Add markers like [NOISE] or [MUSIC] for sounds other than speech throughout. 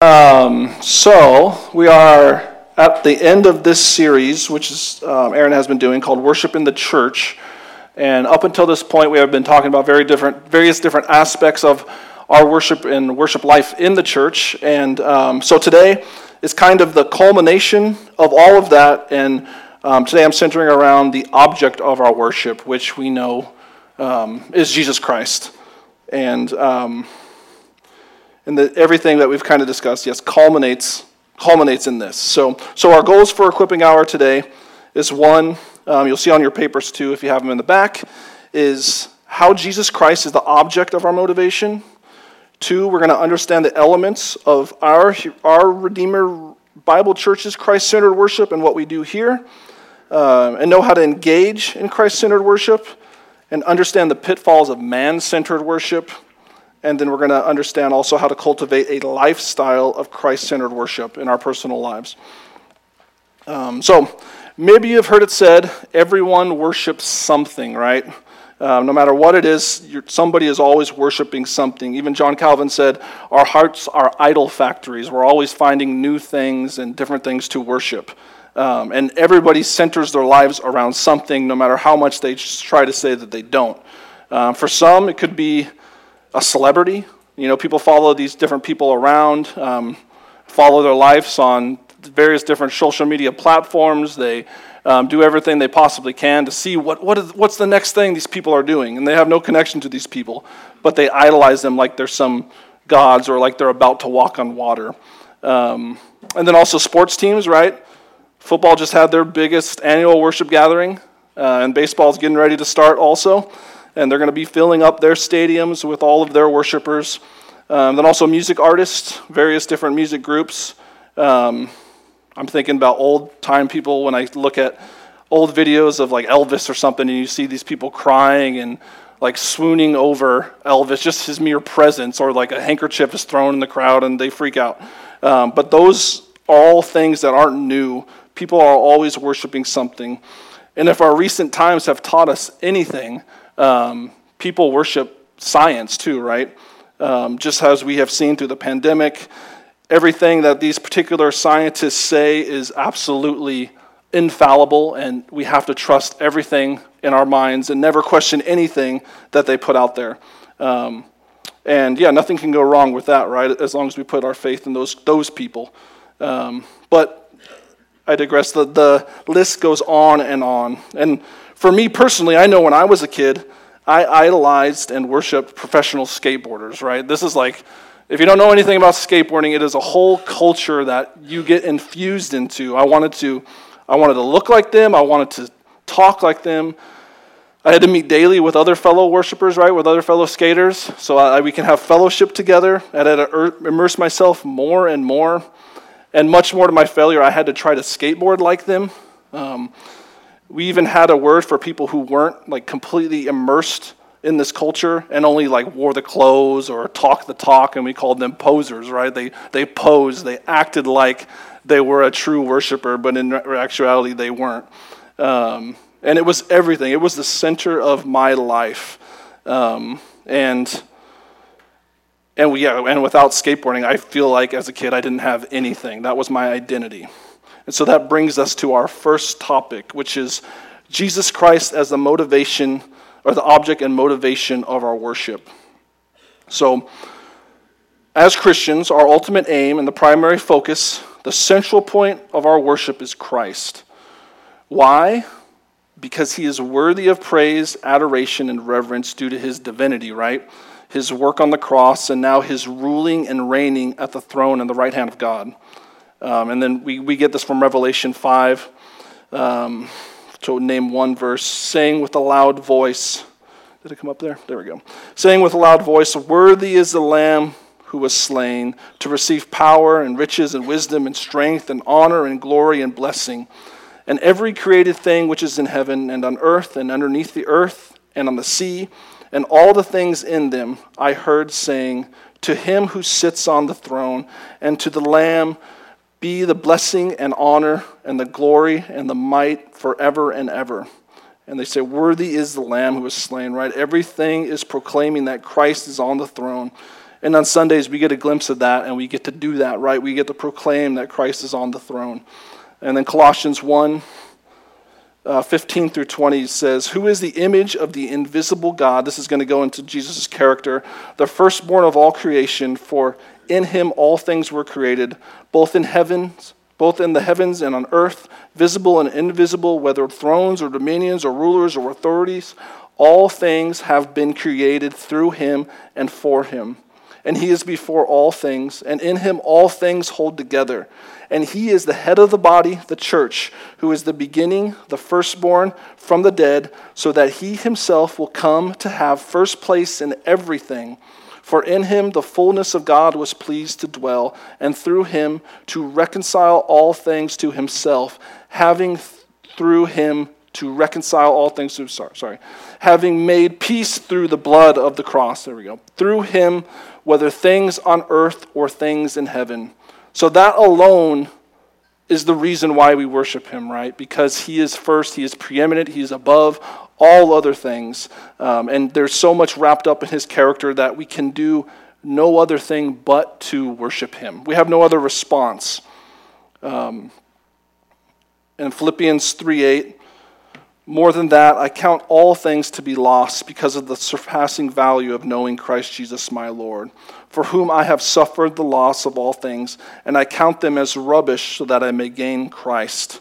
Um, so, we are at the end of this series, which is um, Aaron has been doing, called Worship in the Church. And up until this point, we have been talking about very different, various different aspects of our worship and worship life in the church. And um, so today is kind of the culmination of all of that. And um, today I'm centering around the object of our worship, which we know um, is Jesus Christ. And um, and everything that we've kind of discussed, yes, culminates culminates in this. So, so our goals for equipping hour today is one, um, you'll see on your papers too, if you have them in the back, is how Jesus Christ is the object of our motivation. Two, we're going to understand the elements of our our Redeemer Bible Church's Christ-centered worship and what we do here, uh, and know how to engage in Christ-centered worship, and understand the pitfalls of man-centered worship and then we're going to understand also how to cultivate a lifestyle of Christ centered worship in our personal lives. Um, so, maybe you've heard it said everyone worships something, right? Um, no matter what it is, somebody is always worshiping something. Even John Calvin said, Our hearts are idol factories. We're always finding new things and different things to worship. Um, and everybody centers their lives around something, no matter how much they try to say that they don't. Um, for some, it could be a celebrity. You know, people follow these different people around, um, follow their lives on various different social media platforms. They um, do everything they possibly can to see what, what is, what's the next thing these people are doing. And they have no connection to these people, but they idolize them like they're some gods or like they're about to walk on water. Um, and then also sports teams, right? Football just had their biggest annual worship gathering, uh, and baseball is getting ready to start also and they're going to be filling up their stadiums with all of their worshipers. Um, then also music artists, various different music groups. Um, I'm thinking about old time people when I look at old videos of like Elvis or something, and you see these people crying and like swooning over Elvis, just his mere presence, or like a handkerchief is thrown in the crowd and they freak out. Um, but those are all things that aren't new. People are always worshiping something. And if our recent times have taught us anything, um, people worship science too, right? Um, just as we have seen through the pandemic, everything that these particular scientists say is absolutely infallible, and we have to trust everything in our minds and never question anything that they put out there. Um, and yeah, nothing can go wrong with that, right? As long as we put our faith in those, those people. Um, but I digress. The, the list goes on and on. And for me personally, I know when I was a kid, I idolized and worshiped professional skateboarders, right? This is like, if you don't know anything about skateboarding, it is a whole culture that you get infused into. I wanted to, I wanted to look like them, I wanted to talk like them. I had to meet daily with other fellow worshipers, right, with other fellow skaters, so I, we can have fellowship together. I had to er, immerse myself more and more. And much more to my failure, I had to try to skateboard like them. Um, we even had a word for people who weren't like completely immersed in this culture and only like wore the clothes or talked the talk, and we called them posers, right? They, they posed, they acted like they were a true worshiper, but in actuality, they weren't. Um, and it was everything, it was the center of my life. Um, and and we, yeah, and without skateboarding, I feel like as a kid I didn't have anything. That was my identity. And so that brings us to our first topic, which is Jesus Christ as the motivation or the object and motivation of our worship. So, as Christians, our ultimate aim and the primary focus, the central point of our worship is Christ. Why? Because he is worthy of praise, adoration, and reverence due to his divinity, right? His work on the cross, and now his ruling and reigning at the throne and the right hand of God. Um, and then we, we get this from Revelation 5. Um, to name one verse, saying with a loud voice, did it come up there? There we go. Saying with a loud voice, Worthy is the Lamb who was slain to receive power and riches and wisdom and strength and honor and glory and blessing. And every created thing which is in heaven and on earth and underneath the earth and on the sea and all the things in them, I heard saying, To him who sits on the throne and to the Lamb be the blessing and honor and the glory and the might forever and ever. And they say, Worthy is the Lamb who was slain, right? Everything is proclaiming that Christ is on the throne. And on Sundays, we get a glimpse of that, and we get to do that, right? We get to proclaim that Christ is on the throne. And then Colossians 1 uh, 15 through 20 says, Who is the image of the invisible God? This is going to go into Jesus' character, the firstborn of all creation, for in him all things were created, both in heavens, both in the heavens and on earth, visible and invisible, whether thrones or dominions or rulers or authorities. All things have been created through him and for him. And he is before all things, and in him all things hold together. And he is the head of the body, the church, who is the beginning, the firstborn from the dead, so that he himself will come to have first place in everything. For in him the fullness of God was pleased to dwell, and through him to reconcile all things to himself, having th- through him to reconcile all things to sorry, sorry, having made peace through the blood of the cross. There we go. Through him, whether things on earth or things in heaven so that alone is the reason why we worship him, right? Because he is first, he is preeminent, he is above all other things. Um, and there's so much wrapped up in his character that we can do no other thing but to worship him. We have no other response. Um, in Philippians 3 8, more than that, I count all things to be lost because of the surpassing value of knowing Christ Jesus my Lord, for whom I have suffered the loss of all things, and I count them as rubbish so that I may gain Christ.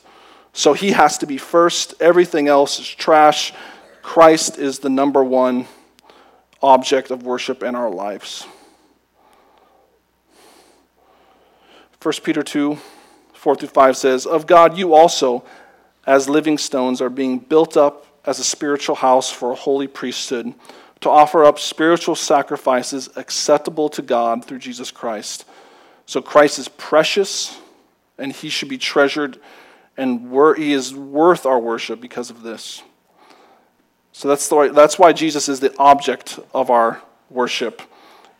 So he has to be first, everything else is trash. Christ is the number one object of worship in our lives. 1 Peter 2 4 through 5 says, Of God you also as living stones are being built up as a spiritual house for a holy priesthood to offer up spiritual sacrifices acceptable to God through Jesus Christ. So Christ is precious and he should be treasured and he is worth our worship because of this. So that's, the, that's why Jesus is the object of our worship.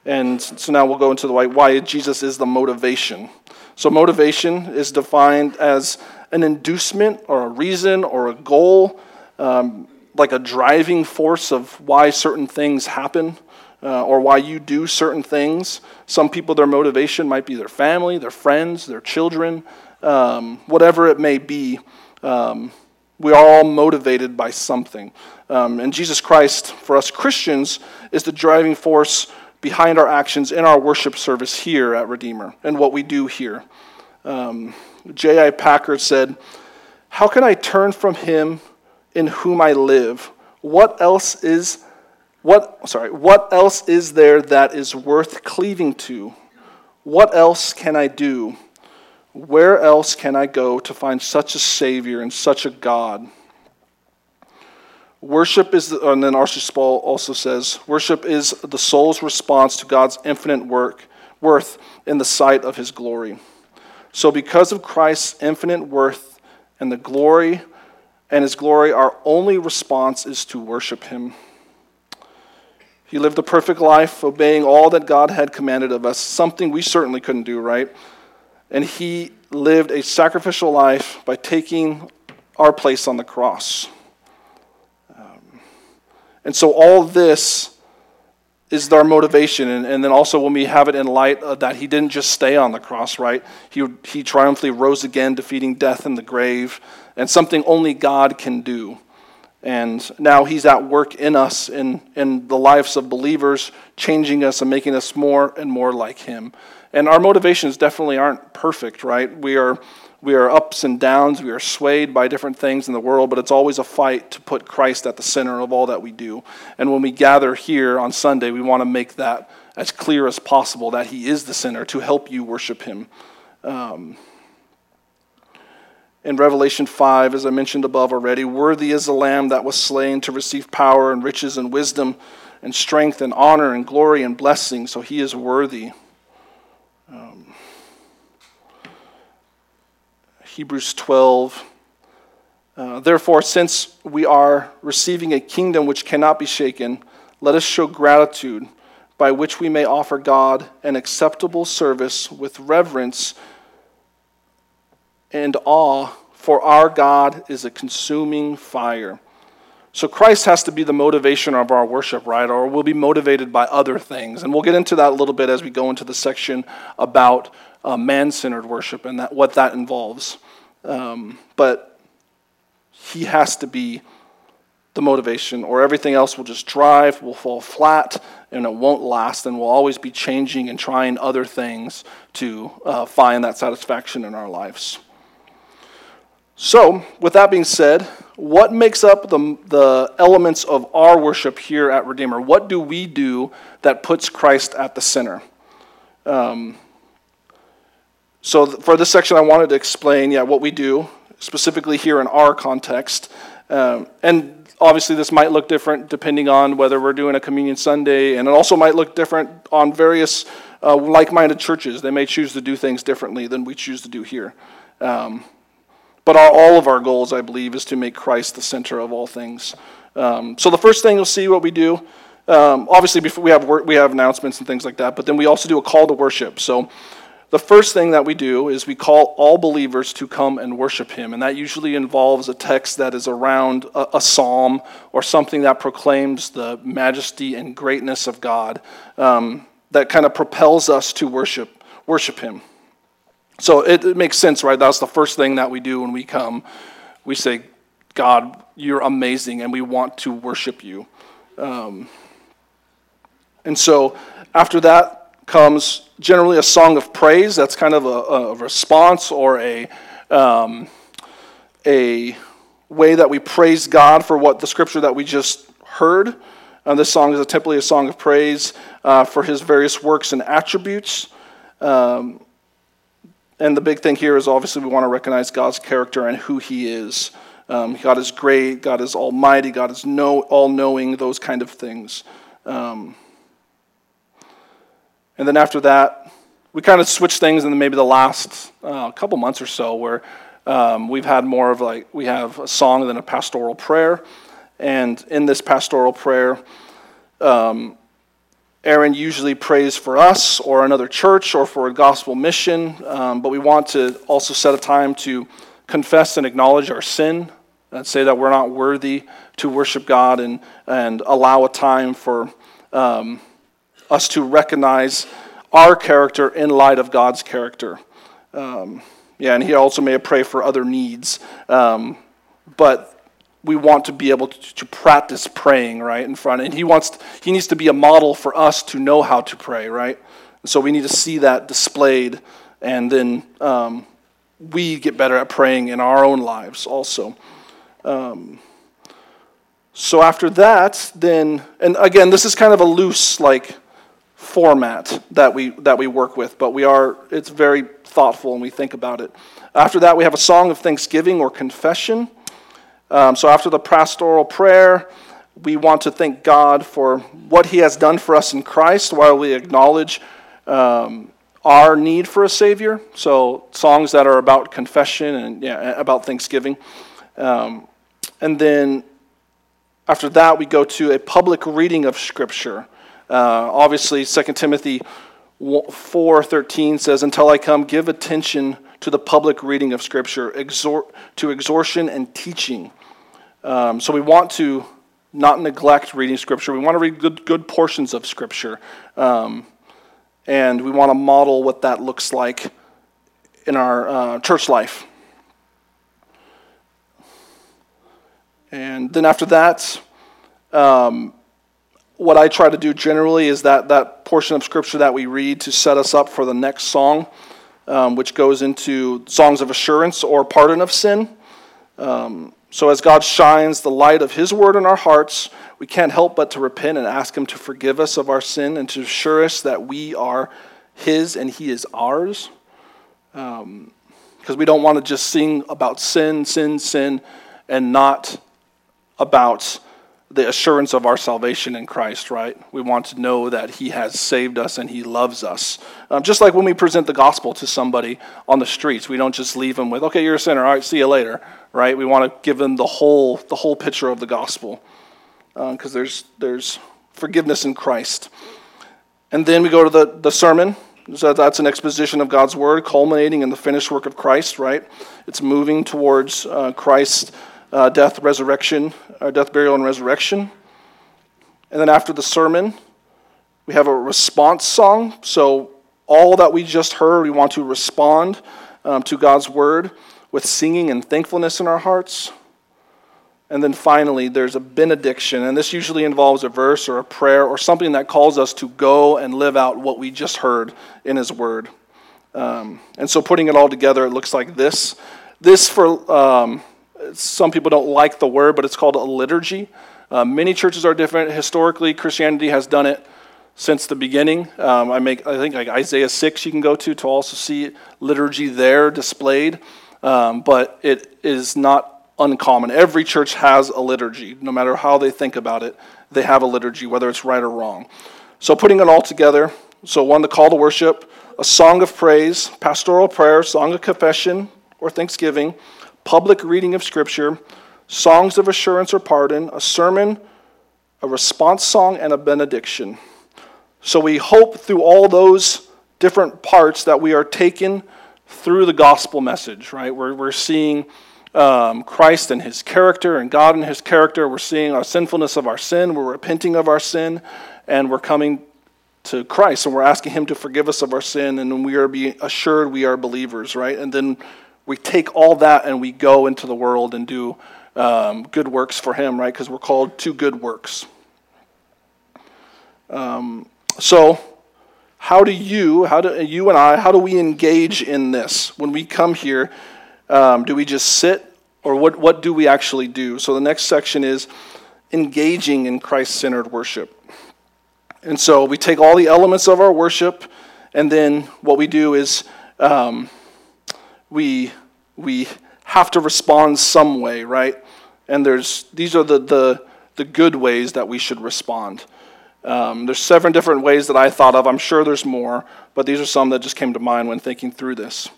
And so now we'll go into the why, why Jesus is the motivation. So motivation is defined as an inducement or a reason or a goal, um, like a driving force of why certain things happen uh, or why you do certain things. Some people, their motivation might be their family, their friends, their children, um, whatever it may be. Um, we are all motivated by something. Um, and Jesus Christ, for us Christians, is the driving force behind our actions in our worship service here at Redeemer and what we do here. Um, J.I. Packer said, How can I turn from him in whom I live? What else is what sorry, what else is there that is worth cleaving to? What else can I do? Where else can I go to find such a Savior and such a God? Worship is, the, and then R.C. Sproul also says, worship is the soul's response to God's infinite work, worth in the sight of His glory. So, because of Christ's infinite worth and the glory and his glory, our only response is to worship him. He lived a perfect life, obeying all that God had commanded of us, something we certainly couldn't do, right? And he lived a sacrificial life by taking our place on the cross. Um, and so, all this is our motivation. And, and, then also when we have it in light that he didn't just stay on the cross, right? He, he triumphantly rose again, defeating death in the grave, and something only God can do. And now he's at work in us, in, in the lives of believers, changing us and making us more and more like him. And our motivations definitely aren't perfect, right? We are we are ups and downs, we are swayed by different things in the world, but it's always a fight to put Christ at the center of all that we do. And when we gather here on Sunday, we want to make that as clear as possible that He is the center to help you worship Him. Um, in Revelation 5, as I mentioned above already, worthy is the Lamb that was slain to receive power and riches and wisdom and strength and honor and glory and blessing. So he is worthy. Um, Hebrews 12. Uh, Therefore, since we are receiving a kingdom which cannot be shaken, let us show gratitude by which we may offer God an acceptable service with reverence and awe, for our God is a consuming fire. So Christ has to be the motivation of our worship, right? Or we'll be motivated by other things. And we'll get into that a little bit as we go into the section about uh, man centered worship and that, what that involves. Um, but he has to be the motivation, or everything else will just drive, will fall flat, and it won't last, and we'll always be changing and trying other things to uh, find that satisfaction in our lives. So, with that being said, what makes up the, the elements of our worship here at Redeemer? What do we do that puts Christ at the center? Um, so, for this section, I wanted to explain, yeah, what we do, specifically here in our context. Um, and obviously this might look different depending on whether we're doing a communion sunday and it also might look different on various uh, like-minded churches they may choose to do things differently than we choose to do here um, but our, all of our goals i believe is to make christ the center of all things um, so the first thing you'll see what we do um, obviously before we have we have announcements and things like that but then we also do a call to worship so the first thing that we do is we call all believers to come and worship Him. And that usually involves a text that is around a, a psalm or something that proclaims the majesty and greatness of God um, that kind of propels us to worship, worship Him. So it, it makes sense, right? That's the first thing that we do when we come. We say, God, you're amazing, and we want to worship you. Um, and so after that, comes generally a song of praise. That's kind of a, a response or a, um, a way that we praise God for what the scripture that we just heard. And this song is a, typically a song of praise uh, for his various works and attributes. Um, and the big thing here is obviously we want to recognize God's character and who he is. Um, God is great, God is almighty, God is know, all knowing, those kind of things. Um, and then after that, we kind of switched things in maybe the last uh, couple months or so where um, we've had more of like, we have a song than a pastoral prayer. And in this pastoral prayer, um, Aaron usually prays for us or another church or for a gospel mission, um, but we want to also set a time to confess and acknowledge our sin and say that we're not worthy to worship God and, and allow a time for um, us to recognize our character in light of God's character. Um, yeah, and he also may pray for other needs. Um, but we want to be able to, to, practice praying right in front and he wants to, he needs to be a model for us to know how to pray right so we need to see that displayed and then um, we get better at praying in our own lives also um, so after that then and again this is kind of a loose like format that we that we work with, but we are it's very thoughtful and we think about it. After that, we have a song of thanksgiving or confession. Um, so after the pastoral prayer, we want to thank God for what He has done for us in Christ, while we acknowledge um, our need for a Savior. So songs that are about confession and yeah, about thanksgiving. Um, and then after that, we go to a public reading of Scripture. Uh, obviously, 2 Timothy 4.13 says, Until I come, give attention to the public reading of Scripture, exhort, to exhortation and teaching. Um, so we want to not neglect reading Scripture. We want to read good, good portions of Scripture. Um, and we want to model what that looks like in our uh, church life. And then after that, um, what I try to do generally is that that portion of scripture that we read to set us up for the next song, um, which goes into songs of assurance or pardon of sin. Um, so as God shines the light of His word in our hearts, we can't help but to repent and ask Him to forgive us of our sin and to assure us that we are His and He is ours. Because um, we don't want to just sing about sin, sin, sin, and not about the assurance of our salvation in Christ, right? We want to know that He has saved us and He loves us. Um, just like when we present the gospel to somebody on the streets, we don't just leave them with, okay, you're a sinner, all right, see you later, right? We want to give them the whole, the whole picture of the gospel because uh, there's, there's forgiveness in Christ. And then we go to the, the sermon. So that's an exposition of God's word, culminating in the finished work of Christ, right? It's moving towards uh, Christ uh, death, resurrection, or death, burial, and resurrection. And then after the sermon, we have a response song. So all that we just heard, we want to respond um, to God's word with singing and thankfulness in our hearts. And then finally, there's a benediction, and this usually involves a verse or a prayer or something that calls us to go and live out what we just heard in His Word. Um, and so, putting it all together, it looks like this. This, for um, some people, don't like the word, but it's called a liturgy. Uh, many churches are different. Historically, Christianity has done it since the beginning. Um, I make, I think, like Isaiah six, you can go to to also see liturgy there displayed. Um, but it is not uncommon. Every church has a liturgy, no matter how they think about it. They have a liturgy, whether it's right or wrong. So, putting it all together so, one, the call to worship, a song of praise, pastoral prayer, song of confession or thanksgiving, public reading of scripture, songs of assurance or pardon, a sermon, a response song, and a benediction. So, we hope through all those different parts that we are taken through the gospel message, right? We're, we're seeing um, Christ and his character and God and his character. We're seeing our sinfulness of our sin. We're repenting of our sin. And we're coming to Christ and we're asking him to forgive us of our sin. And we are being assured we are believers, right? And then we take all that and we go into the world and do um, good works for him, right? Because we're called to good works. Um, so, how do you, how do you and I, how do we engage in this when we come here? Um, do we just sit, or what, what do we actually do? So the next section is engaging in Christ centered worship. And so we take all the elements of our worship, and then what we do is um, we, we have to respond some way, right? And there's, these are the, the, the good ways that we should respond. Um, there's seven different ways that I thought of. I'm sure there's more, but these are some that just came to mind when thinking through this.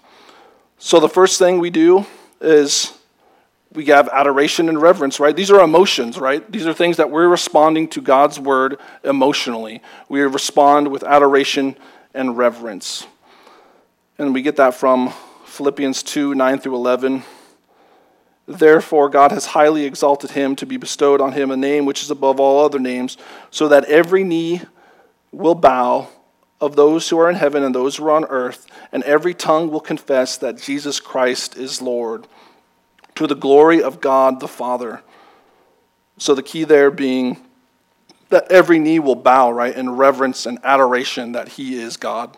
So the first thing we do is we have adoration and reverence, right? These are emotions, right? These are things that we're responding to God's word emotionally. We respond with adoration and reverence. And we get that from Philippians 2 9 through 11. Therefore, God has highly exalted him to be bestowed on him a name which is above all other names, so that every knee will bow of those who are in heaven and those who are on earth, and every tongue will confess that Jesus Christ is Lord, to the glory of God the Father. So the key there being that every knee will bow, right, in reverence and adoration that He is God.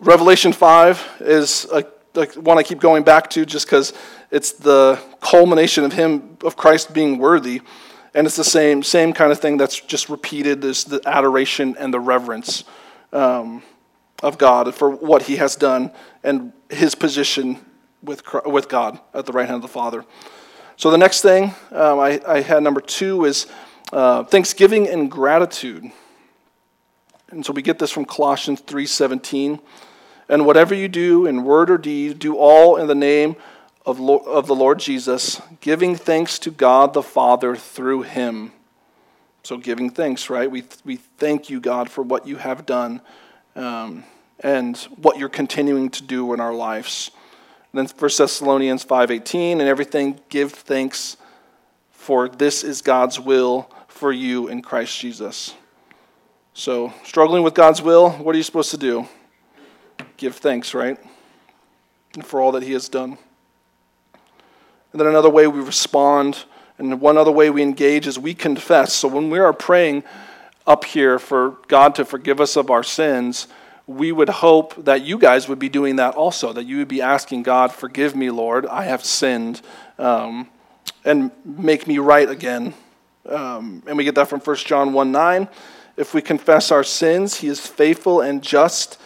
Revelation 5 is a, a one I keep going back to just because it's the culmination of Him, of Christ being worthy. And it's the same, same kind of thing that's just repeated is the adoration and the reverence um, of God for what he has done and his position with, with God at the right hand of the Father. So the next thing um, I, I, had number two is uh, thanksgiving and gratitude. And so we get this from Colossians 3:17. And whatever you do in word or deed, do all in the name of, of the Lord Jesus, giving thanks to God the Father through him. So, giving thanks, right? We, we thank you, God, for what you have done um, and what you're continuing to do in our lives. And then 1 Thessalonians 5.18, and everything give thanks, for this is God's will for you in Christ Jesus. So, struggling with God's will, what are you supposed to do? Give thanks, right? For all that He has done. And then another way we respond, and one other way we engage is we confess. So when we are praying up here for God to forgive us of our sins, we would hope that you guys would be doing that also, that you would be asking God, Forgive me, Lord, I have sinned, um, and make me right again. Um, and we get that from 1 John 1 9. If we confess our sins, he is faithful and just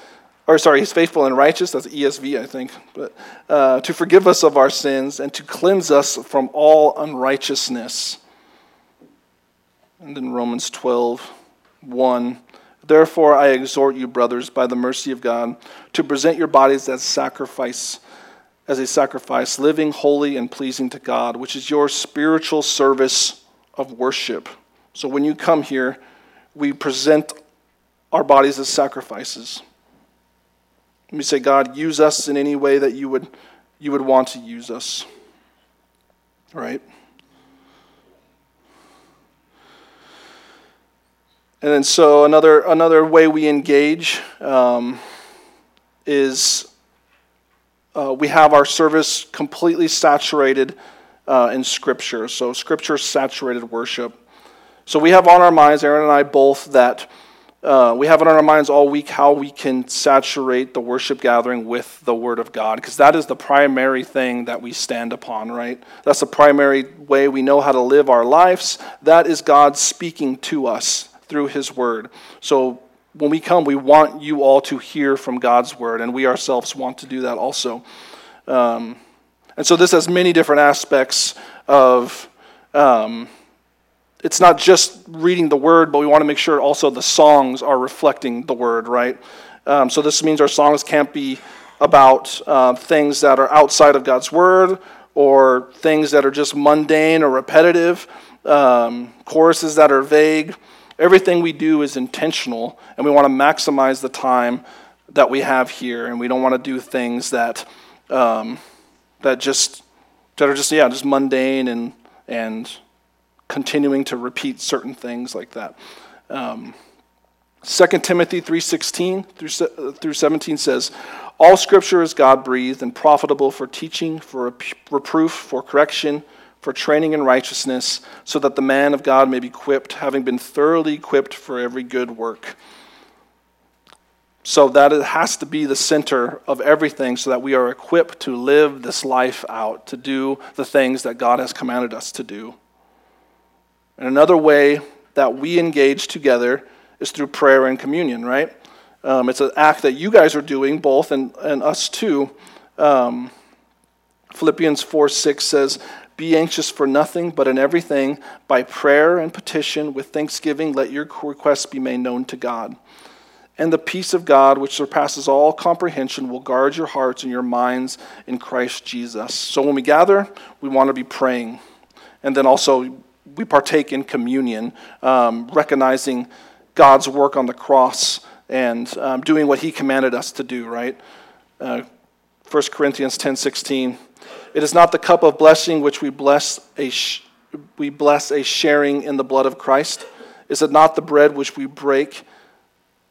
or sorry, he's faithful and righteous, that's ESV, I think, but uh, to forgive us of our sins and to cleanse us from all unrighteousness. And then Romans 12, 1. Therefore, I exhort you, brothers, by the mercy of God, to present your bodies as sacrifice, as a sacrifice, living, holy, and pleasing to God, which is your spiritual service of worship. So when you come here, we present our bodies as sacrifices. Let me say, God, use us in any way that you would, you would want to use us. right? And then, so another another way we engage um, is uh, we have our service completely saturated uh, in Scripture. So, Scripture saturated worship. So, we have on our minds, Aaron and I both, that uh, we have it on our minds all week how we can saturate the worship gathering with the Word of God, because that is the primary thing that we stand upon, right? That's the primary way we know how to live our lives. That is God speaking to us through His Word. So when we come, we want you all to hear from God's Word, and we ourselves want to do that also. Um, and so this has many different aspects of. Um, it's not just reading the word, but we want to make sure also the songs are reflecting the word, right? Um, so this means our songs can't be about uh, things that are outside of God's word or things that are just mundane or repetitive, um, choruses that are vague. Everything we do is intentional, and we want to maximize the time that we have here, and we don't want to do things that um, that just that are just yeah just mundane and and continuing to repeat certain things like that. Um, 2 Timothy 3.16 through, through 17 says, All scripture is God-breathed and profitable for teaching, for reproof, for correction, for training in righteousness, so that the man of God may be equipped, having been thoroughly equipped for every good work. So that it has to be the center of everything so that we are equipped to live this life out, to do the things that God has commanded us to do. And another way that we engage together is through prayer and communion, right? Um, it's an act that you guys are doing, both, and, and us too. Um, Philippians 4 6 says, Be anxious for nothing, but in everything, by prayer and petition, with thanksgiving, let your requests be made known to God. And the peace of God, which surpasses all comprehension, will guard your hearts and your minds in Christ Jesus. So when we gather, we want to be praying. And then also we partake in communion, um, recognizing God's work on the cross and um, doing what He commanded us to do. Right, uh, 1 Corinthians ten sixteen. It is not the cup of blessing which we bless a sh- we bless a sharing in the blood of Christ. Is it not the bread which we break?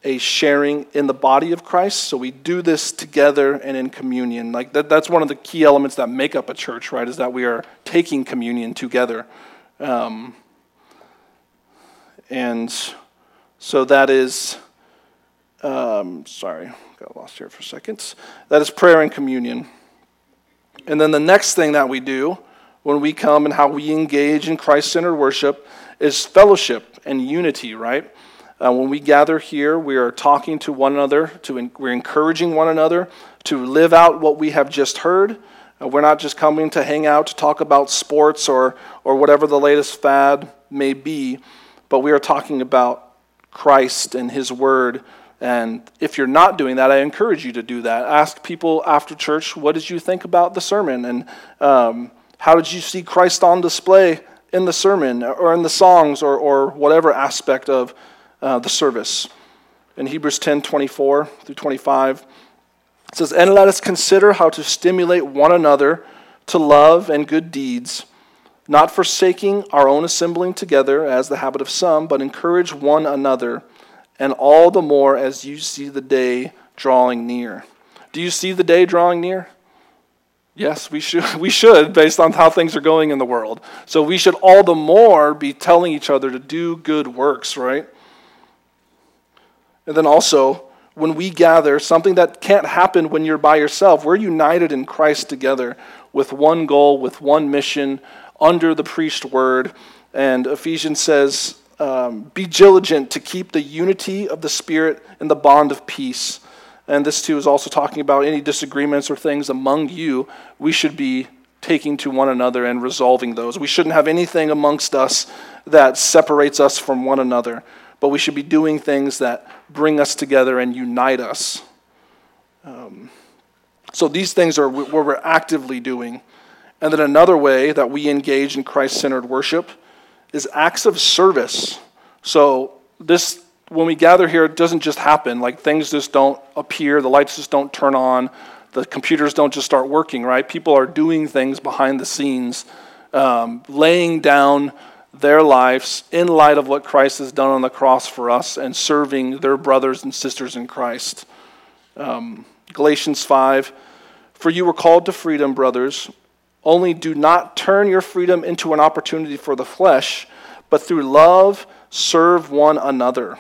a sharing in the body of Christ. So we do this together and in communion. Like that, that's one of the key elements that make up a church, right? Is that we are taking communion together. Um, and so that is, um, sorry, got lost here for a second. That is prayer and communion. And then the next thing that we do when we come and how we engage in Christ centered worship is fellowship and unity, right? Uh, when we gather here, we are talking to one another, to we're encouraging one another to live out what we have just heard we're not just coming to hang out to talk about sports or, or whatever the latest fad may be, but we are talking about Christ and His Word. And if you're not doing that, I encourage you to do that. Ask people after church, what did you think about the sermon? And um, how did you see Christ on display in the sermon or in the songs or, or whatever aspect of uh, the service? In Hebrews 10 24 through 25, it says, And let us consider how to stimulate one another to love and good deeds, not forsaking our own assembling together as the habit of some, but encourage one another, and all the more as you see the day drawing near. Do you see the day drawing near? Yes, we should, [LAUGHS] we should, based on how things are going in the world. So we should all the more be telling each other to do good works, right? And then also, when we gather, something that can't happen when you're by yourself. We're united in Christ together with one goal, with one mission, under the preached word. And Ephesians says, um, Be diligent to keep the unity of the Spirit in the bond of peace. And this too is also talking about any disagreements or things among you. We should be taking to one another and resolving those. We shouldn't have anything amongst us that separates us from one another but we should be doing things that bring us together and unite us. Um, so these things are what we're actively doing. And then another way that we engage in Christ centered worship is acts of service. So this when we gather here, it doesn't just happen. Like things just don't appear, the lights just don't turn on, the computers don't just start working, right? People are doing things behind the scenes um, laying down their lives in light of what Christ has done on the cross for us and serving their brothers and sisters in Christ. Um, Galatians 5 For you were called to freedom, brothers. Only do not turn your freedom into an opportunity for the flesh, but through love serve one another.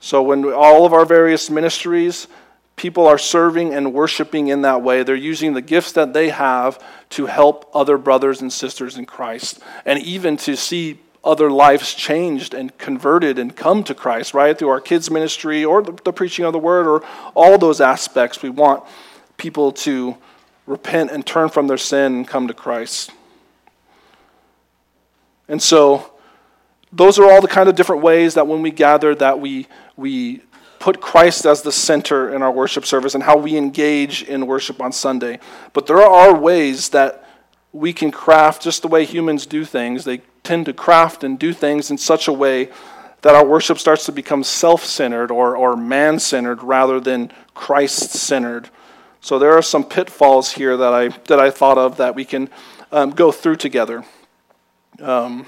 So, when all of our various ministries, people are serving and worshiping in that way. They're using the gifts that they have to help other brothers and sisters in Christ, and even to see other lives changed and converted and come to Christ, right? Through our kids' ministry or the, the preaching of the word or all those aspects. We want people to repent and turn from their sin and come to Christ. And so, those are all the kind of different ways that when we gather that we, we put Christ as the center in our worship service and how we engage in worship on Sunday. But there are ways that we can craft just the way humans do things. They tend to craft and do things in such a way that our worship starts to become self centered or, or man centered rather than Christ centered. So there are some pitfalls here that I, that I thought of that we can um, go through together. Um,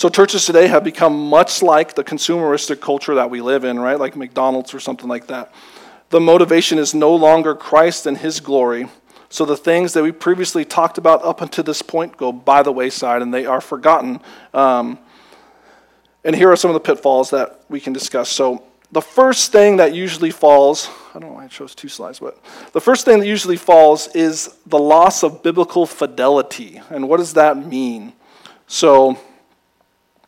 so churches today have become much like the consumeristic culture that we live in, right? Like McDonald's or something like that. The motivation is no longer Christ and his glory. So the things that we previously talked about up until this point go by the wayside and they are forgotten. Um, and here are some of the pitfalls that we can discuss. So the first thing that usually falls, I don't know why I chose two slides, but the first thing that usually falls is the loss of biblical fidelity. And what does that mean? So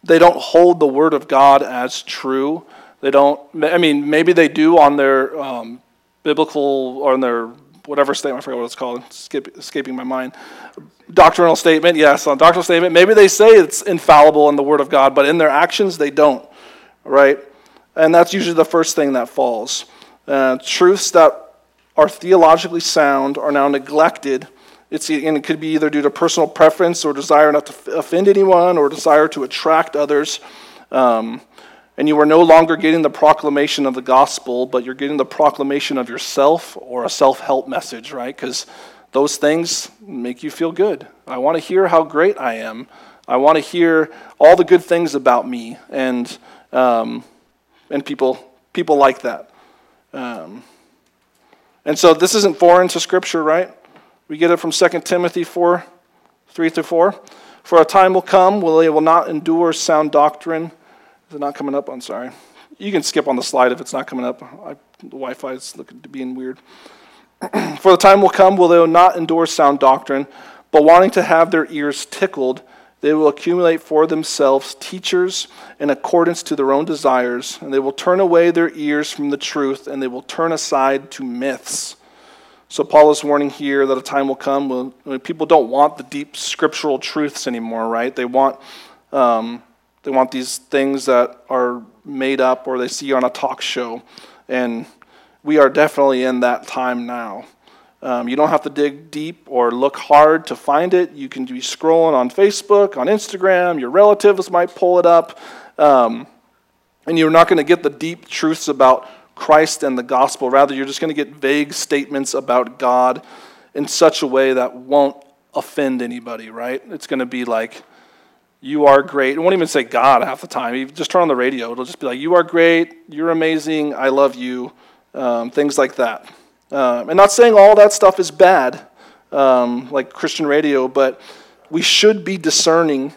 they don't hold the word of God as true. They don't, I mean, maybe they do on their um, biblical or on their whatever statement, I forget what it's called, Skip, escaping my mind. Doctrinal statement, yes, on doctrinal statement. Maybe they say it's infallible in the Word of God, but in their actions, they don't, right? And that's usually the first thing that falls. Uh, truths that are theologically sound are now neglected it's, and it could be either due to personal preference or desire not to offend anyone or desire to attract others. Um, and you are no longer getting the proclamation of the gospel, but you're getting the proclamation of yourself or a self help message, right? Because those things make you feel good. I want to hear how great I am. I want to hear all the good things about me. And, um, and people, people like that. Um, and so this isn't foreign to Scripture, right? We get it from 2 Timothy 4 3 through 4. For a time will come when they will not endure sound doctrine. Is it not coming up? I'm sorry. You can skip on the slide if it's not coming up. I, the Wi Fi is looking to being weird. [CLEARS THROAT] For the time will come will they will not endure sound doctrine, but wanting to have their ears tickled, they will accumulate for themselves teachers in accordance to their own desires, and they will turn away their ears from the truth, and they will turn aside to myths. So, Paul is warning here that a time will come when, when people don't want the deep scriptural truths anymore, right? They want, um, they want these things that are made up or they see on a talk show. And we are definitely in that time now. Um, you don't have to dig deep or look hard to find it. You can be scrolling on Facebook, on Instagram. Your relatives might pull it up. Um, and you're not going to get the deep truths about Christ and the gospel. Rather, you're just going to get vague statements about God in such a way that won't offend anybody, right? It's going to be like, you are great. It won't even say God half the time. You just turn on the radio. It'll just be like, you are great. You're amazing. I love you. Um, things like that. Um, and not saying all that stuff is bad, um, like Christian radio, but we should be discerning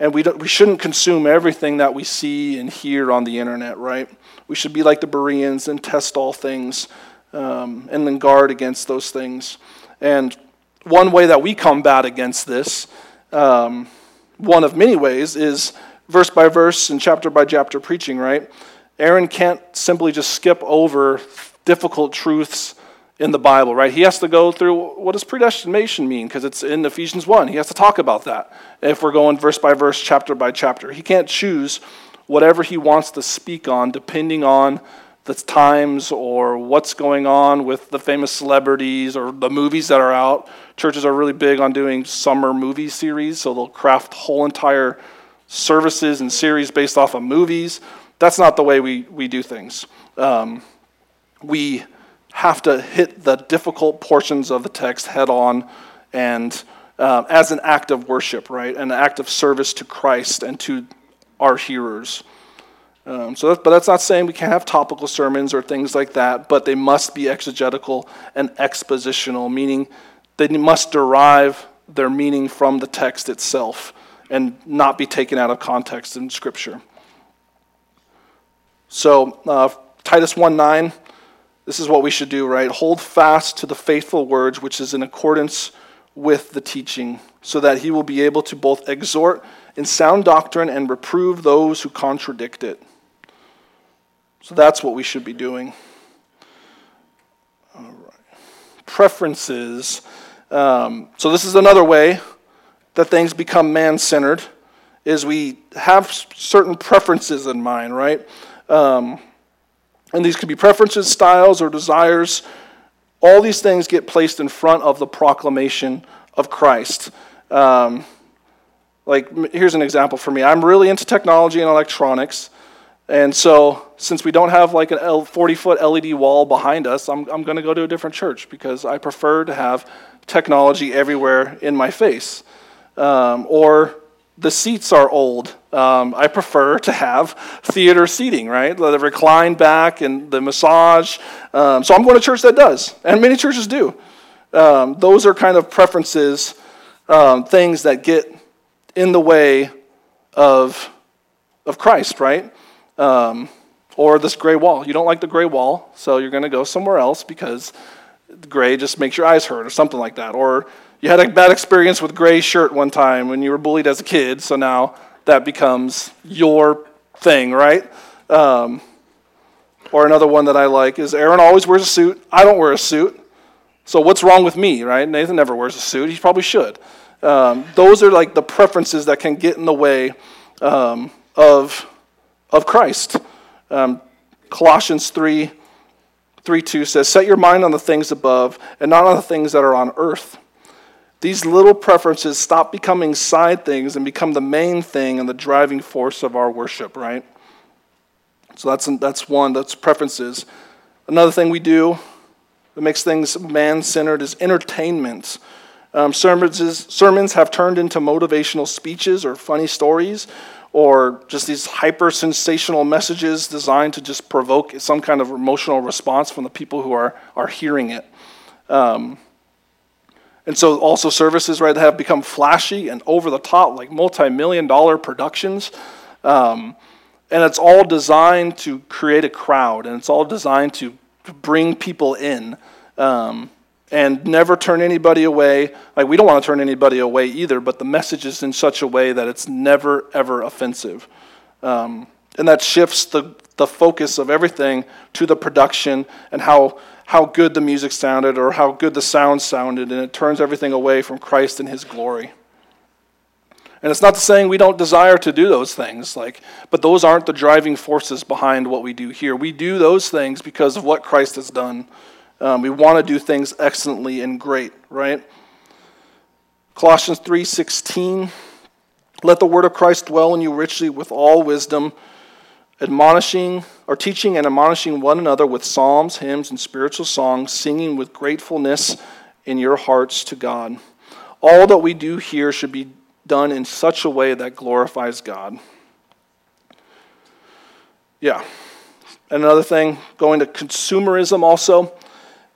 and we, we shouldn't consume everything that we see and hear on the internet, right? We should be like the Bereans and test all things um, and then guard against those things. And one way that we combat against this, um, one of many ways, is verse by verse and chapter by chapter preaching, right? Aaron can't simply just skip over difficult truths in the Bible, right? He has to go through what does predestination mean? Because it's in Ephesians 1. He has to talk about that if we're going verse by verse, chapter by chapter. He can't choose whatever he wants to speak on, depending on the times or what's going on with the famous celebrities or the movies that are out. Churches are really big on doing summer movie series, so they'll craft whole entire services and series based off of movies. That's not the way we, we do things. Um, we have to hit the difficult portions of the text head on and um, as an act of worship, right? An act of service to Christ and to our hearers. Um, so, but that's not saying we can't have topical sermons or things like that, but they must be exegetical and expositional, meaning they must derive their meaning from the text itself and not be taken out of context in Scripture. So, uh, Titus 1 9, this is what we should do, right? Hold fast to the faithful words, which is in accordance with the teaching, so that he will be able to both exhort in sound doctrine and reprove those who contradict it. So that's what we should be doing. All right. Preferences. Um, so this is another way that things become man-centered, is we have certain preferences in mind, right? Um, and these could be preferences, styles, or desires. All these things get placed in front of the proclamation of Christ. Um, like, here's an example for me. I'm really into technology and electronics. And so, since we don't have like a 40 foot LED wall behind us, I'm, I'm going to go to a different church because I prefer to have technology everywhere in my face. Um, or the seats are old. Um, I prefer [LAUGHS] to have theater seating, right? The recline back and the massage. Um, so I'm going to church that does, and many churches do. Um, those are kind of preferences, um, things that get in the way of, of Christ, right? Um, or this gray wall. You don't like the gray wall, so you're going to go somewhere else because gray just makes your eyes hurt or something like that. Or you had a bad experience with gray shirt one time when you were bullied as a kid, so now that becomes your thing, right? Um, or another one that I like is Aaron always wears a suit. I don't wear a suit. So what's wrong with me, right? Nathan never wears a suit. He probably should. Um, those are like the preferences that can get in the way um, of of Christ. Um, Colossians 3 3 2 says, Set your mind on the things above and not on the things that are on earth. These little preferences stop becoming side things and become the main thing and the driving force of our worship, right? So that's, that's one, that's preferences. Another thing we do that makes things man centered is entertainment. Um, sermons, sermons have turned into motivational speeches or funny stories or just these hyper sensational messages designed to just provoke some kind of emotional response from the people who are, are hearing it. Um, and so, also, services, right, that have become flashy and over the top, like multi million dollar productions. Um, and it's all designed to create a crowd, and it's all designed to bring people in. Um, and never turn anybody away. Like, we don't want to turn anybody away either, but the message is in such a way that it's never, ever offensive. Um, and that shifts the, the focus of everything to the production and how, how good the music sounded or how good the sound sounded, and it turns everything away from Christ and His glory. And it's not saying we don't desire to do those things, like, but those aren't the driving forces behind what we do here. We do those things because of what Christ has done. Um, we want to do things excellently and great, right? Colossians 3:16 Let the word of Christ dwell in you richly with all wisdom, admonishing or teaching and admonishing one another with psalms, hymns, and spiritual songs, singing with gratefulness in your hearts to God. All that we do here should be done in such a way that glorifies God. Yeah. And another thing, going to consumerism also.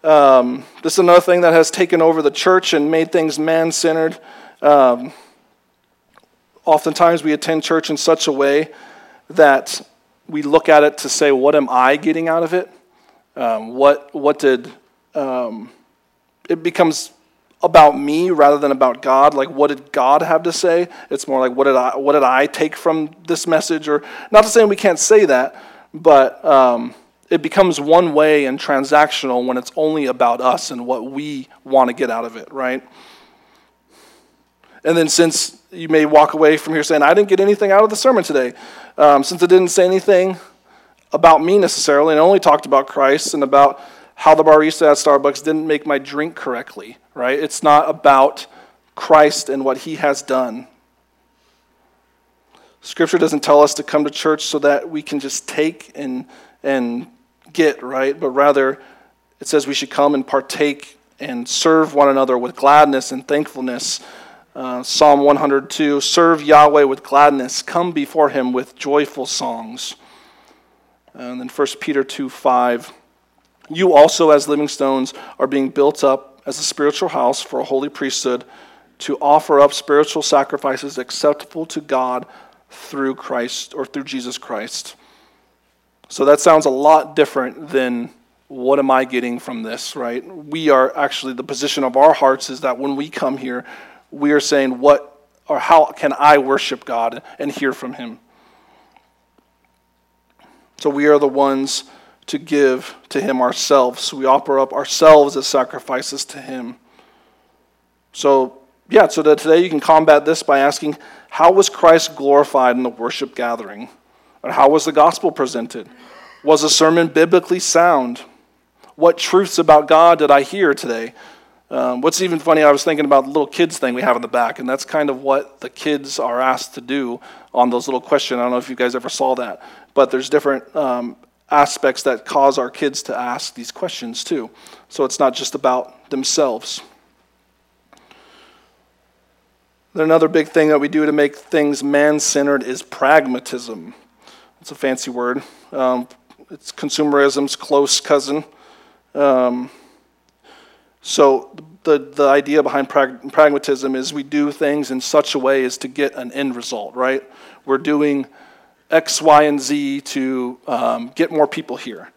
Um, this is another thing that has taken over the church and made things man centered. Um, oftentimes we attend church in such a way that we look at it to say, what am I getting out of it? Um, what, what did, um, it becomes about me rather than about God. Like, what did God have to say? It's more like, what did I, what did I take from this message? Or, not to say we can't say that, but um, it becomes one way and transactional when it's only about us and what we want to get out of it, right? And then, since you may walk away from here saying, I didn't get anything out of the sermon today, um, since it didn't say anything about me necessarily, and only talked about Christ and about how the barista at Starbucks didn't make my drink correctly, right? It's not about Christ and what he has done. Scripture doesn't tell us to come to church so that we can just take and, and get, right? But rather, it says we should come and partake and serve one another with gladness and thankfulness Uh, Psalm 102 Serve Yahweh with gladness, come before him with joyful songs. And then 1 Peter 2 5. You also, as living stones, are being built up as a spiritual house for a holy priesthood to offer up spiritual sacrifices acceptable to God through Christ or through Jesus Christ. So that sounds a lot different than what am I getting from this, right? We are actually, the position of our hearts is that when we come here, we are saying, what or how can I worship God and hear from Him? So we are the ones to give to Him ourselves. We offer up ourselves as sacrifices to Him. So, yeah, so that today you can combat this by asking, how was Christ glorified in the worship gathering? Or how was the gospel presented? Was the sermon biblically sound? What truths about God did I hear today? Um, what's even funny, I was thinking about the little kids thing we have in the back, and that's kind of what the kids are asked to do on those little questions. I don't know if you guys ever saw that, but there's different um, aspects that cause our kids to ask these questions too. So it's not just about themselves. Then another big thing that we do to make things man centered is pragmatism. It's a fancy word. Um, it's consumerism's close cousin. Um, so the, the idea behind prag- pragmatism is we do things in such a way as to get an end result, right? We're doing X, Y, and Z to um, get more people here.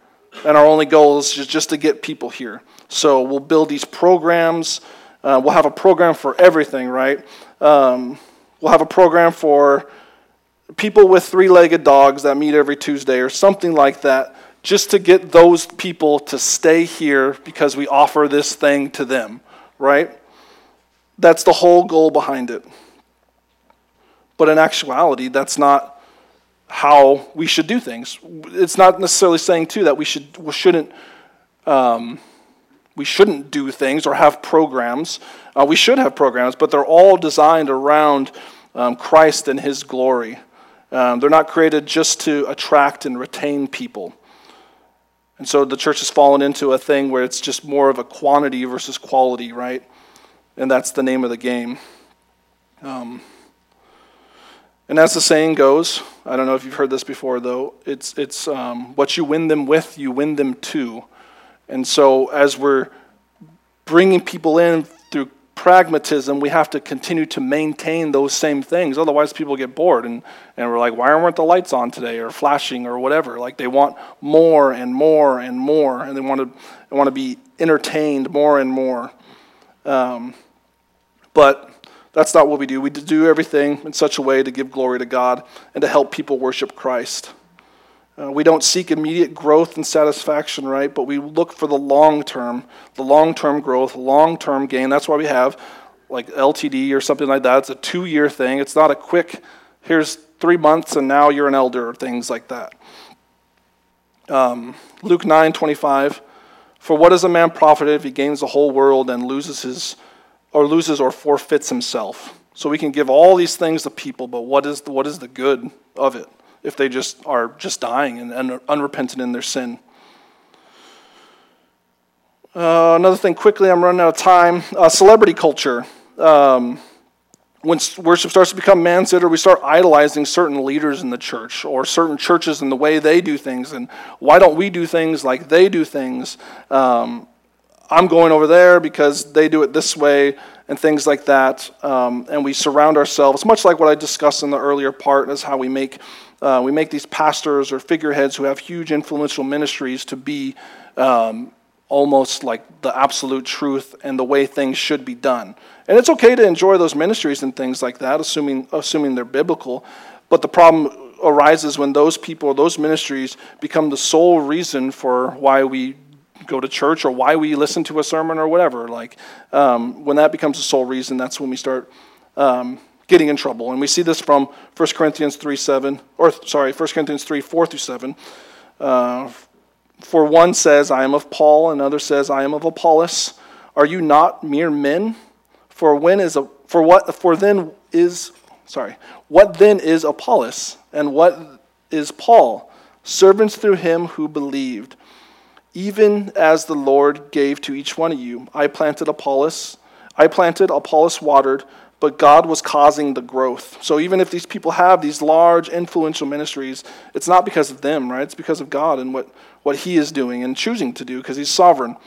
And our only goal is just to get people here. So we'll build these programs. Uh, we'll have a program for everything, right? Um, we'll have a program for people with three legged dogs that meet every Tuesday or something like that just to get those people to stay here because we offer this thing to them, right? That's the whole goal behind it. But in actuality, that's not how we should do things. It's not necessarily saying too that we should we shouldn't um, we shouldn't do things or have programs. Uh, we should have programs, but they're all designed around um, Christ and His glory. Um, they're not created just to attract and retain people. And so the church has fallen into a thing where it's just more of a quantity versus quality, right? And that's the name of the game. Um, and as the saying goes, I don't know if you've heard this before, though, it's, it's um, what you win them with, you win them to. And so as we're bringing people in through pragmatism, we have to continue to maintain those same things. Otherwise, people get bored and, and we're like, why aren't the lights on today or flashing or whatever? Like they want more and more and more, and they want to, they want to be entertained more and more. Um, but that's not what we do. We do everything in such a way to give glory to God and to help people worship Christ. Uh, we don't seek immediate growth and satisfaction, right? But we look for the long term, the long term growth, long term gain. That's why we have like LTD or something like that. It's a two year thing. It's not a quick, here's three months and now you're an elder or things like that. Um, Luke 9 25. For what is a man profited if he gains the whole world and loses his, or loses or forfeits himself? So we can give all these things to people, but what is the, what is the good of it? If they just are just dying and, unrepentant in their sin. Uh, another thing, quickly, I'm running out of time. Uh, celebrity culture. Um, when worship starts to become man centered, we start idolizing certain leaders in the church or certain churches and the way they do things. And why don't we do things like they do things? Um, I'm going over there because they do it this way and things like that. Um, and we surround ourselves, much like what I discussed in the earlier part, is how we make uh, we make these pastors or figureheads who have huge influential ministries to be um, almost like the absolute truth and the way things should be done. And it's okay to enjoy those ministries and things like that, assuming, assuming they're biblical. But the problem arises when those people, those ministries, become the sole reason for why we go to church or why we listen to a sermon or whatever. Like, um, when that becomes the sole reason, that's when we start um, getting in trouble. And we see this from 1 Corinthians 3 7, or sorry, 1 Corinthians 3 4 through 7. Uh, for one says, I am of Paul, another says, I am of Apollos. Are you not mere men? For when is a for what for then is sorry, what then is Apollos, and what is Paul? Servants through him who believed, even as the Lord gave to each one of you. I planted Apollos, I planted, Apollos watered but God was causing the growth. So even if these people have these large, influential ministries, it's not because of them, right? It's because of God and what, what He is doing and choosing to do because He's sovereign.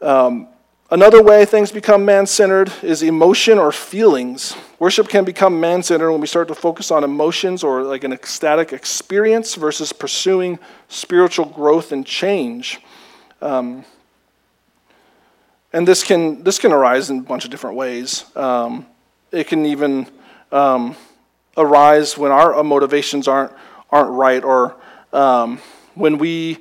Um, another way things become man centered is emotion or feelings. Worship can become man centered when we start to focus on emotions or like an ecstatic experience versus pursuing spiritual growth and change. Um, and this can this can arise in a bunch of different ways. Um, it can even um, arise when our motivations aren't aren't right, or um, when we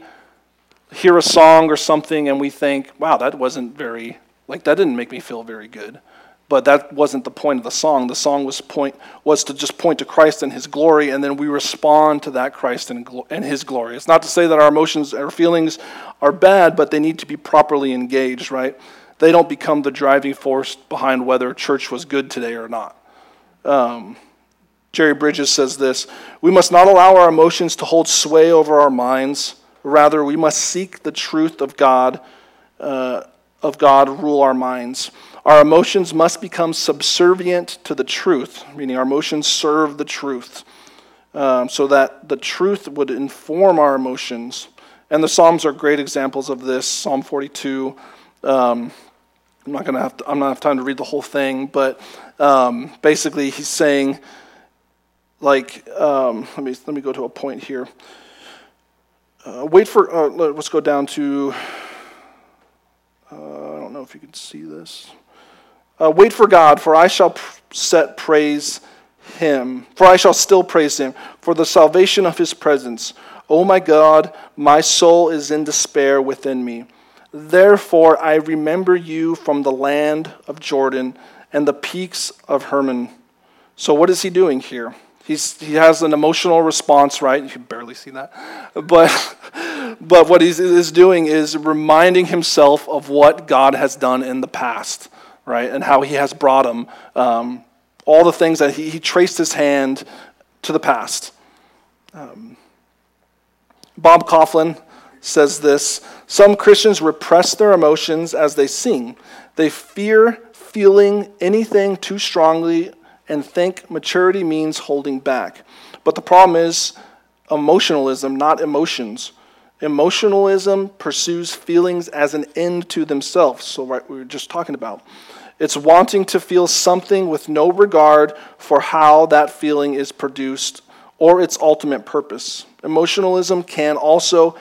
hear a song or something and we think, "Wow, that wasn't very like that didn't make me feel very good." But that wasn't the point of the song. The song was point was to just point to Christ and His glory, and then we respond to that Christ and, and His glory. It's not to say that our emotions or feelings are bad, but they need to be properly engaged, right? They don't become the driving force behind whether church was good today or not. Um, Jerry Bridges says this We must not allow our emotions to hold sway over our minds. Rather, we must seek the truth of God, uh, of God rule our minds. Our emotions must become subservient to the truth, meaning our emotions serve the truth, um, so that the truth would inform our emotions. And the Psalms are great examples of this. Psalm 42. Um, I'm not going to have I'm not have time to read the whole thing, but um, basically he's saying, like, um, let me let me go to a point here. Uh, wait for uh, let's go down to. Uh, I don't know if you can see this. Uh, wait for God, for I shall set praise Him, for I shall still praise Him for the salvation of His presence. O my God, my soul is in despair within me. Therefore, I remember you from the land of Jordan and the peaks of Hermon. So, what is he doing here? He's, he has an emotional response, right? You can barely see that. But, [LAUGHS] but what he is doing is reminding himself of what God has done in the past, right? And how he has brought him. Um, all the things that he, he traced his hand to the past. Um, Bob Kauflin says this Some Christians repress their emotions as they sing. They fear feeling anything too strongly and think maturity means holding back. But the problem is emotionalism, not emotions. Emotionalism pursues feelings as an end to themselves. So, right, we were just talking about. It's wanting to feel something with no regard for how that feeling is produced or its ultimate purpose. Emotionalism can also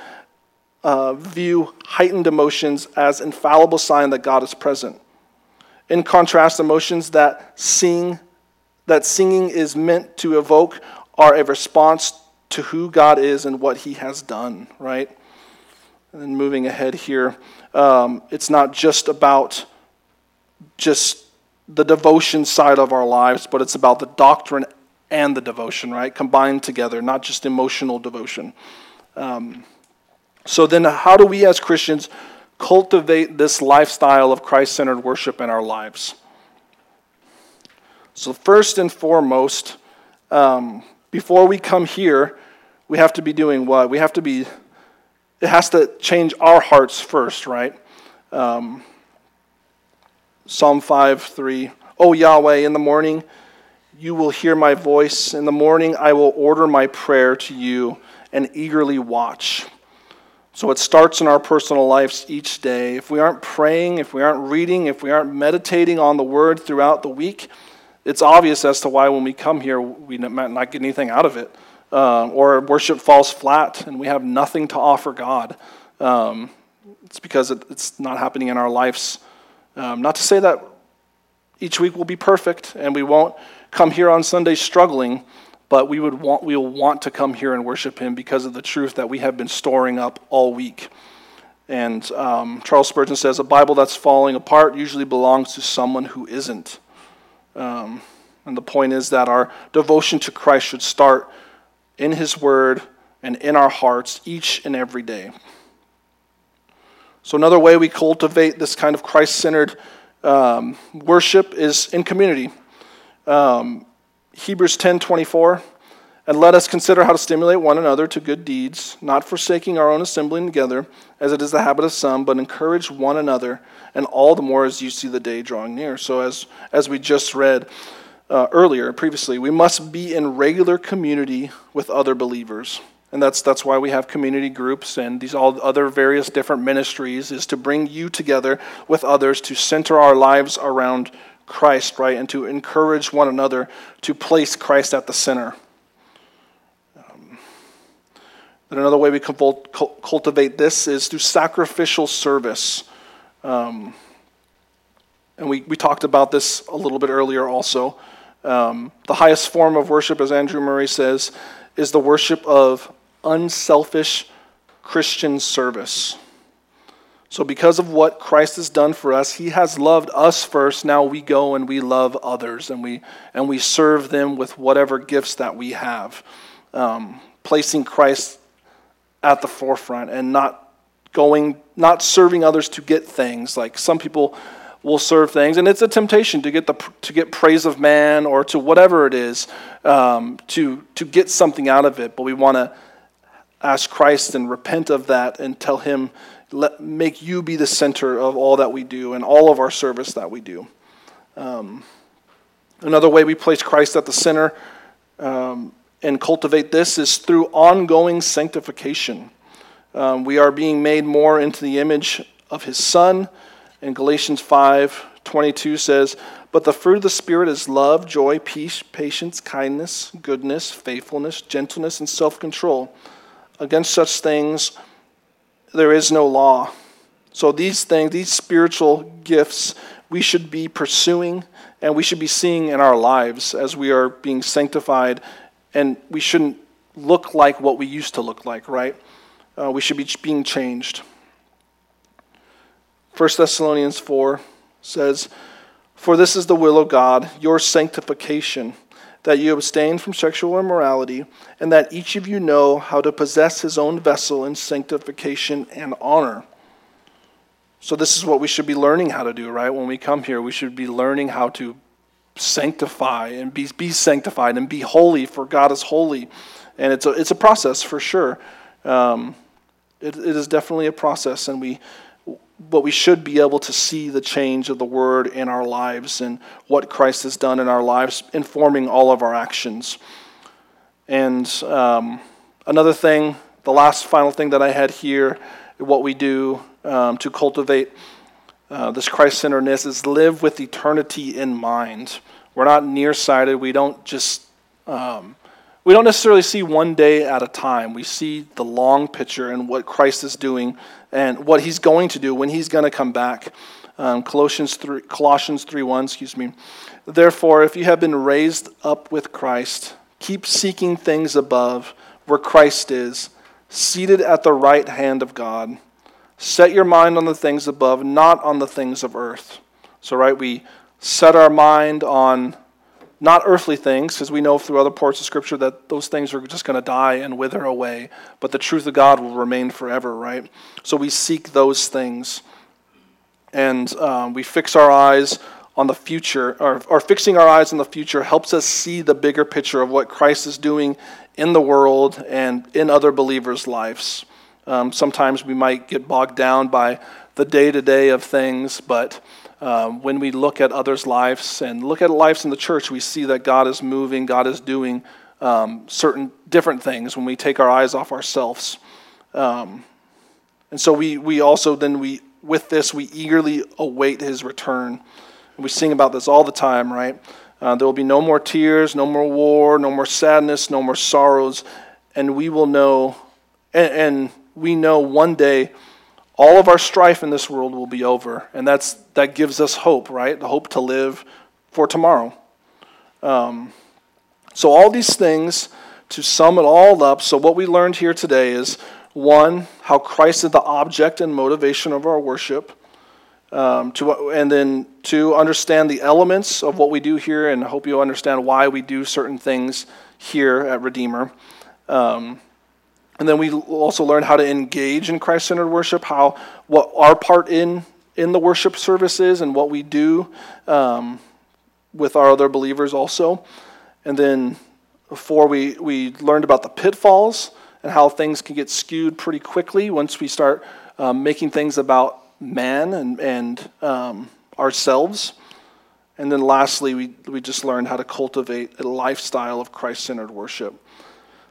uh, view heightened emotions as infallible sign that God is present. In contrast, emotions that sing, that singing is meant to evoke, are a response to who God is and what He has done. Right. And moving ahead here, um, it's not just about just the devotion side of our lives, but it's about the doctrine and the devotion, right? Combined together, not just emotional devotion. Um, so, then how do we as Christians cultivate this lifestyle of Christ centered worship in our lives? So, first and foremost, um, before we come here, we have to be doing what? We have to be, it has to change our hearts first, right? Um, Psalm 5 3. Oh Yahweh, in the morning you will hear my voice. In the morning I will order my prayer to you and eagerly watch. So it starts in our personal lives each day. If we aren't praying, if we aren't reading, if we aren't meditating on the word throughout the week, it's obvious as to why when we come here, we might not get anything out of it. Uh, or worship falls flat and we have nothing to offer God. Um, it's because it, it's not happening in our lives. Um, not to say that each week will be perfect and we won't come here on Sunday struggling, but we would want we will want to come here and worship him because of the truth that we have been storing up all week. And um, Charles Spurgeon says a Bible that's falling apart usually belongs to someone who isn't. Um, and the point is that our devotion to Christ should start in His Word and in our hearts each and every day. So, another way we cultivate this kind of Christ centered um, worship is in community. Um, Hebrews 10:24 And let us consider how to stimulate one another to good deeds, not forsaking our own assembling together, as it is the habit of some, but encourage one another, and all the more as you see the day drawing near. So, as, as we just read uh, earlier, previously, we must be in regular community with other believers. And that's, that's why we have community groups and these all other various different ministries, is to bring you together with others to center our lives around Christ, right? And to encourage one another to place Christ at the center. But another way we cultivate this is through sacrificial service. Um, and we, we talked about this a little bit earlier also. Um, the highest form of worship, as Andrew Murray says, is the worship of unselfish Christian service. So, because of what Christ has done for us, He has loved us first. Now we go and we love others and we, and we serve them with whatever gifts that we have. Um, placing Christ at the forefront and not going, not serving others to get things. Like some people will serve things, and it's a temptation to get the to get praise of man or to whatever it is um, to to get something out of it. But we want to ask Christ and repent of that and tell Him, let make you be the center of all that we do and all of our service that we do. Um, another way we place Christ at the center um, and cultivate this is through ongoing sanctification. Um, we are being made more into the image of his son. And Galatians 5 22 says, But the fruit of the Spirit is love, joy, peace, patience, kindness, goodness, faithfulness, gentleness, and self control. Against such things there is no law. So these things, these spiritual gifts, we should be pursuing and we should be seeing in our lives as we are being sanctified and we shouldn't look like what we used to look like, right? Uh, we should be being changed. 1 Thessalonians 4 says, For this is the will of God, your sanctification, that you abstain from sexual immorality, and that each of you know how to possess his own vessel in sanctification and honor. So, this is what we should be learning how to do, right? When we come here, we should be learning how to sanctify and be, be sanctified and be holy, for God is holy. And it's a, it's a process for sure. Um, it, it is definitely a process, and we, but we should be able to see the change of the Word in our lives and what Christ has done in our lives, informing all of our actions. And um, another thing, the last final thing that I had here, what we do um, to cultivate uh, this Christ centeredness is live with eternity in mind. We're not nearsighted. We don't just um, we don't necessarily see one day at a time. We see the long picture and what Christ is doing and what He's going to do when He's going to come back. Um, Colossians three Colossians three one, excuse me. Therefore, if you have been raised up with Christ, keep seeking things above, where Christ is, seated at the right hand of God. Set your mind on the things above, not on the things of earth. So, right, we set our mind on not earthly things, because we know through other parts of Scripture that those things are just going to die and wither away, but the truth of God will remain forever, right? So we seek those things. And um, we fix our eyes on the future, or, or fixing our eyes on the future helps us see the bigger picture of what Christ is doing in the world and in other believers' lives. Um, sometimes we might get bogged down by the day to day of things, but um, when we look at others' lives and look at lives in the church, we see that God is moving, God is doing um, certain different things when we take our eyes off ourselves. Um, and so we, we also then we with this we eagerly await his return. We sing about this all the time, right? Uh, there will be no more tears, no more war, no more sadness, no more sorrows, and we will know and, and we know one day all of our strife in this world will be over. And that's, that gives us hope, right? The hope to live for tomorrow. Um, so, all these things, to sum it all up, so what we learned here today is one, how Christ is the object and motivation of our worship. Um, to, and then to understand the elements of what we do here, and I hope you understand why we do certain things here at Redeemer. Um, and then we also learn how to engage in Christ centered worship, how what our part in, in the worship service is, and what we do um, with our other believers also. And then before we, we learned about the pitfalls and how things can get skewed pretty quickly once we start um, making things about man and, and um, ourselves. And then lastly, we, we just learned how to cultivate a lifestyle of Christ centered worship.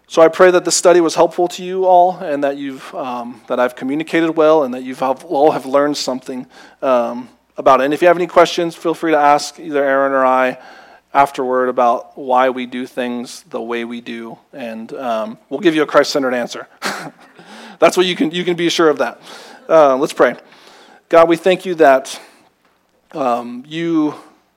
So I pray that this study was helpful to you all, and that you've um, that I've communicated well, and that you've all have learned something um, about it. And if you have any questions, feel free to ask either Aaron or I afterward about why we do things the way we do, and um, we'll give you a Christ-centered answer. [LAUGHS] That's what you can you can be sure of that. Uh, let's pray. God, we thank you that um, you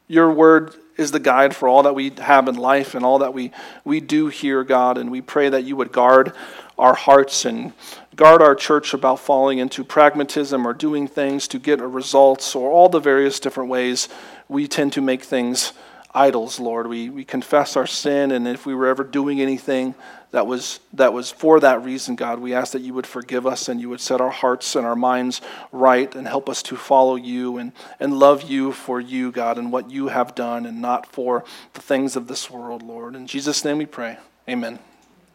your word is the guide for all that we have in life and all that we, we do here, God. And we pray that you would guard our hearts and guard our church about falling into pragmatism or doing things to get results or all the various different ways we tend to make things idols, Lord. We, we confess our sin, and if we were ever doing anything that was, that was for that reason, God, we ask that you would forgive us and you would set our hearts and our minds right and help us to follow you and, and love you for you, God, and what you have done and not for the things of this world, Lord. In Jesus' name we pray. Amen.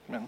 Amen.